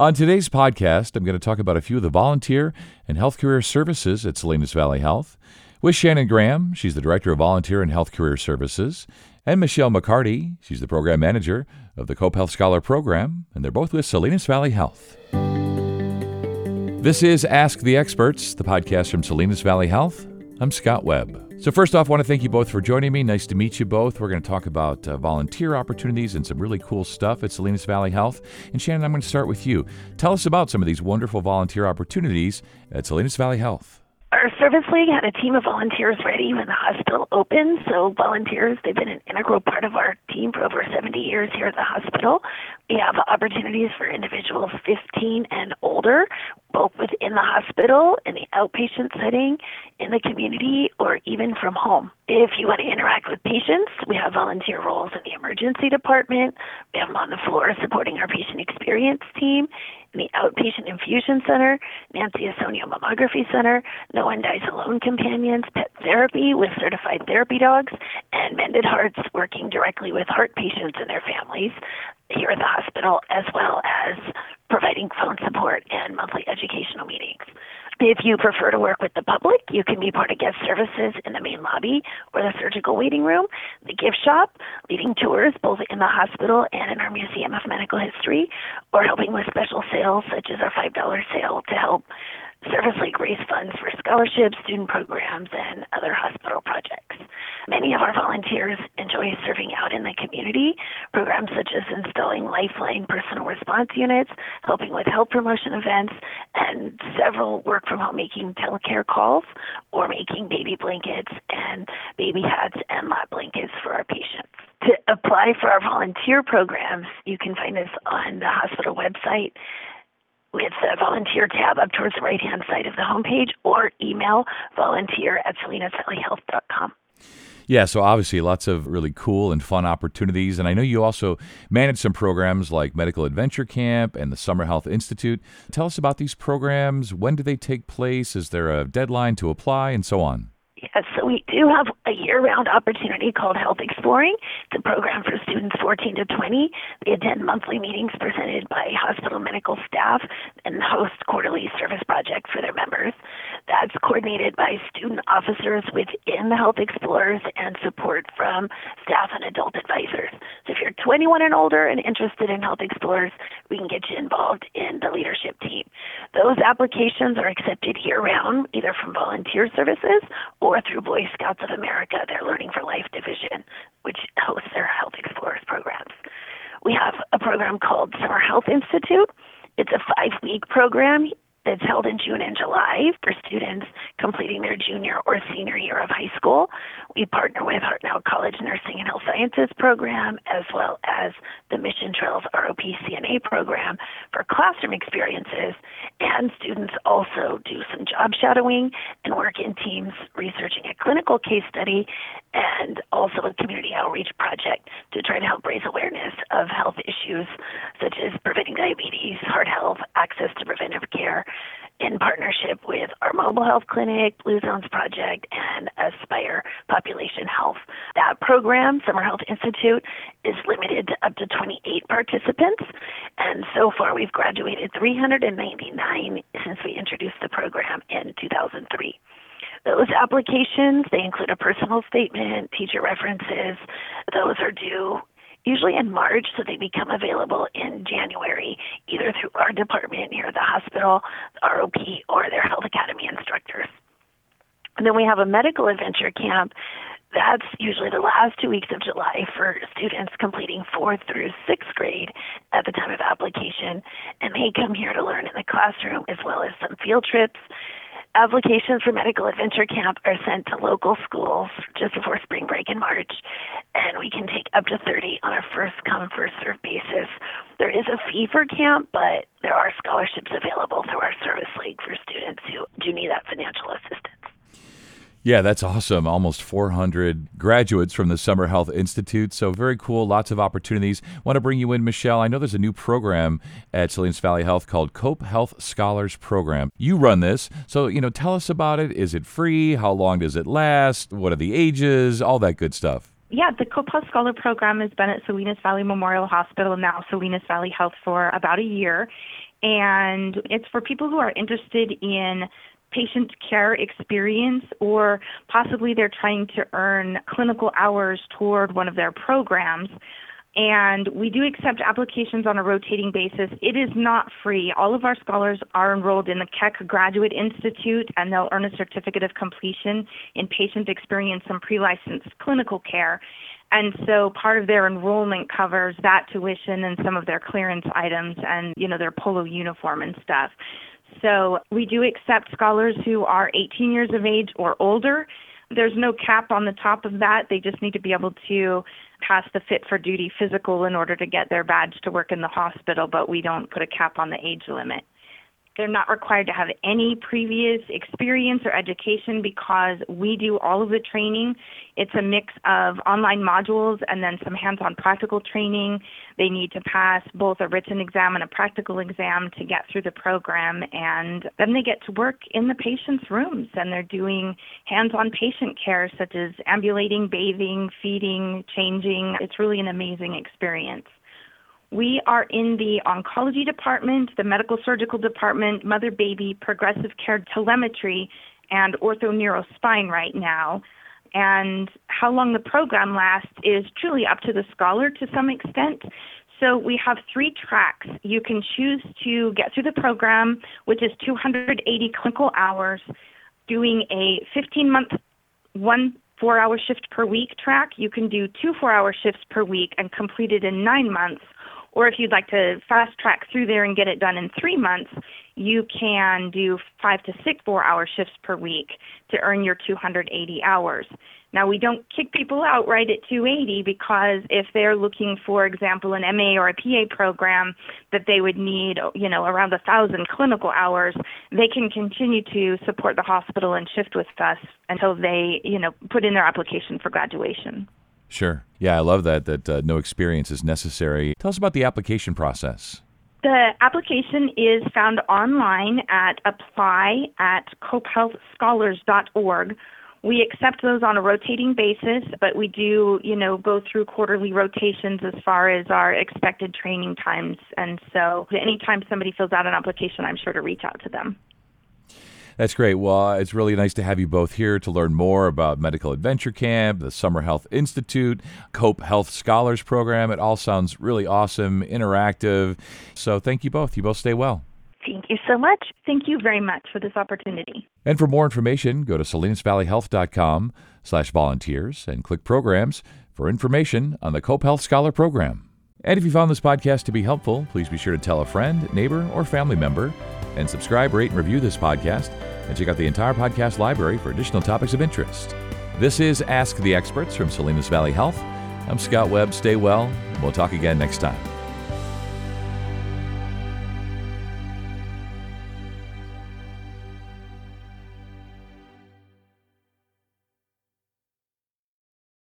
On today's podcast, I'm going to talk about a few of the volunteer and health career services at Salinas Valley Health with Shannon Graham. She's the Director of Volunteer and Health Career Services, and Michelle McCarty. She's the Program Manager of the Cope Health Scholar Program, and they're both with Salinas Valley Health. This is Ask the Experts, the podcast from Salinas Valley Health. I'm Scott Webb. So, first off, I want to thank you both for joining me. Nice to meet you both. We're going to talk about uh, volunteer opportunities and some really cool stuff at Salinas Valley Health. And Shannon, I'm going to start with you. Tell us about some of these wonderful volunteer opportunities at Salinas Valley Health. Our service league had a team of volunteers ready when the hospital opened. So, volunteers, they've been an integral part of our team for over 70 years here at the hospital. We have opportunities for individuals 15 and older, both within the hospital, in the outpatient setting, in the community, or even from home. If you want to interact with patients, we have volunteer roles in the emergency department. We have them on the floor supporting our patient experience team. In the outpatient infusion center, Nancy Ausonio Mammography Center, No One Dies Alone Companions, Pet Therapy with certified therapy dogs, and Mended Hearts working directly with heart patients and their families here at the hospital, as well as providing phone support and monthly educational meetings. If you prefer to work with the public, you can be part of guest services in the main lobby or the surgical waiting room, the gift shop, leading tours both in the hospital and in our Museum of Medical History, or helping with special sales such as our $5 sale to help Service League raise funds for scholarships, student programs, and other hospital projects. Many of our volunteers enjoy serving out in the community, programs such as installing Lifeline personal response units, helping with health promotion events, and several work from home making telecare calls or making baby blankets and baby hats and lap blankets for our patients. To apply for our volunteer programs, you can find us on the hospital website with the volunteer tab up towards the right hand side of the homepage or email volunteer at salinasvalleyhealth.com. Yeah, so obviously lots of really cool and fun opportunities. And I know you also manage some programs like Medical Adventure Camp and the Summer Health Institute. Tell us about these programs. When do they take place? Is there a deadline to apply and so on? Yes, so we do have a year round opportunity called Health Exploring. It's a program for students 14 to 20. They attend monthly meetings presented by hospital medical staff and host quarterly service projects for their members. That's coordinated by student officers within the Health Explorers and support from staff and adult advisors. If you're 21 and older and interested in Health Explorers, we can get you involved in the leadership team. Those applications are accepted year round, either from volunteer services or through Boy Scouts of America, their Learning for Life division, which hosts their Health Explorers programs. We have a program called Summer Health Institute. It's a five week program that's held in June and July for students completing their junior or senior year of high school. We partner with Hartnell College Nursing and Health Sciences program as well as the Mission Trails ROP CNA program for classroom experiences. And students also do some job shadowing and work in teams researching a clinical case study and also a community outreach project to try to help raise awareness of health issues such as preventing diabetes, heart health, access to preventive care, in partnership with our mobile health clinic, Blue Zones Project, and Aspire Population Health. That program, Summer Health Institute, is limited to up to 28 participants, and so far we've graduated 399 since we introduced the program in 2003. Those applications, they include a personal statement, teacher references. Those are due usually in March, so they become available in January, either through our department here at the hospital, the ROP, or their Health Academy instructors. And then we have a medical adventure camp. That's usually the last two weeks of July for students completing fourth through sixth grade at the time of application. And they come here to learn in the classroom as well as some field trips Applications for Medical Adventure Camp are sent to local schools just before spring break in March, and we can take up to 30 on a first come, first served basis. There is a fee for camp, but there are scholarships available through our service league for students who do need that financial assistance. Yeah, that's awesome. Almost 400 graduates from the Summer Health Institute. So, very cool. Lots of opportunities. Want to bring you in, Michelle. I know there's a new program at Salinas Valley Health called Cope Health Scholars Program. You run this. So, you know, tell us about it. Is it free? How long does it last? What are the ages? All that good stuff. Yeah, the Cope Health Scholar Program has been at Salinas Valley Memorial Hospital, now Salinas Valley Health, for about a year. and it's for people who are interested in patient care experience or possibly they're trying to earn clinical hours toward one of their programs. And we do accept applications on a rotating basis. It is not free. All of our scholars are enrolled in the Keck Graduate Institute, and they'll earn a certificate of completion in patient experience and pre licensed clinical care. And so part of their enrollment covers that tuition and some of their clearance items and, you know, their polo uniform and stuff. So we do accept scholars who are 18 years of age or older. There's no cap on the top of that. They just need to be able to pass the fit for duty physical in order to get their badge to work in the hospital, but we don't put a cap on the age limit. They're not required to have any previous experience or education because we do all of the training. It's a mix of online modules and then some hands on practical training. They need to pass both a written exam and a practical exam to get through the program. And then they get to work in the patient's rooms and they're doing hands on patient care, such as ambulating, bathing, feeding, changing. It's really an amazing experience. We are in the oncology department, the medical surgical department, mother baby, progressive care telemetry, and ortho-neurospine right now. And how long the program lasts is truly up to the scholar to some extent. So we have three tracks. You can choose to get through the program, which is 280 clinical hours, doing a 15 month, one four hour shift per week track. You can do two four hour shifts per week and complete it in nine months or if you'd like to fast track through there and get it done in three months, you can do five to six four hour shifts per week to earn your 280 hours. Now, we don't kick people out right at 280 because if they're looking, for example, an MA or a PA program that they would need, you know, around a thousand clinical hours, they can continue to support the hospital and shift with us until they, you know, put in their application for graduation. Sure. Yeah, I love that, that uh, no experience is necessary. Tell us about the application process. The application is found online at apply at copehealthscholars.org. We accept those on a rotating basis, but we do, you know, go through quarterly rotations as far as our expected training times. And so anytime somebody fills out an application, I'm sure to reach out to them. That's great. Well, it's really nice to have you both here to learn more about Medical Adventure Camp, the Summer Health Institute, Cope Health Scholars Program. It all sounds really awesome, interactive. So thank you both. You both stay well. Thank you so much. Thank you very much for this opportunity. And for more information, go to salinasvalleyhealth.com slash volunteers and click programs for information on the Cope Health Scholar Program. And if you found this podcast to be helpful, please be sure to tell a friend, neighbor, or family member and subscribe, rate, and review this podcast, and check out the entire podcast library for additional topics of interest. This is Ask the Experts from Salinas Valley Health. I'm Scott Webb. Stay well. We'll talk again next time.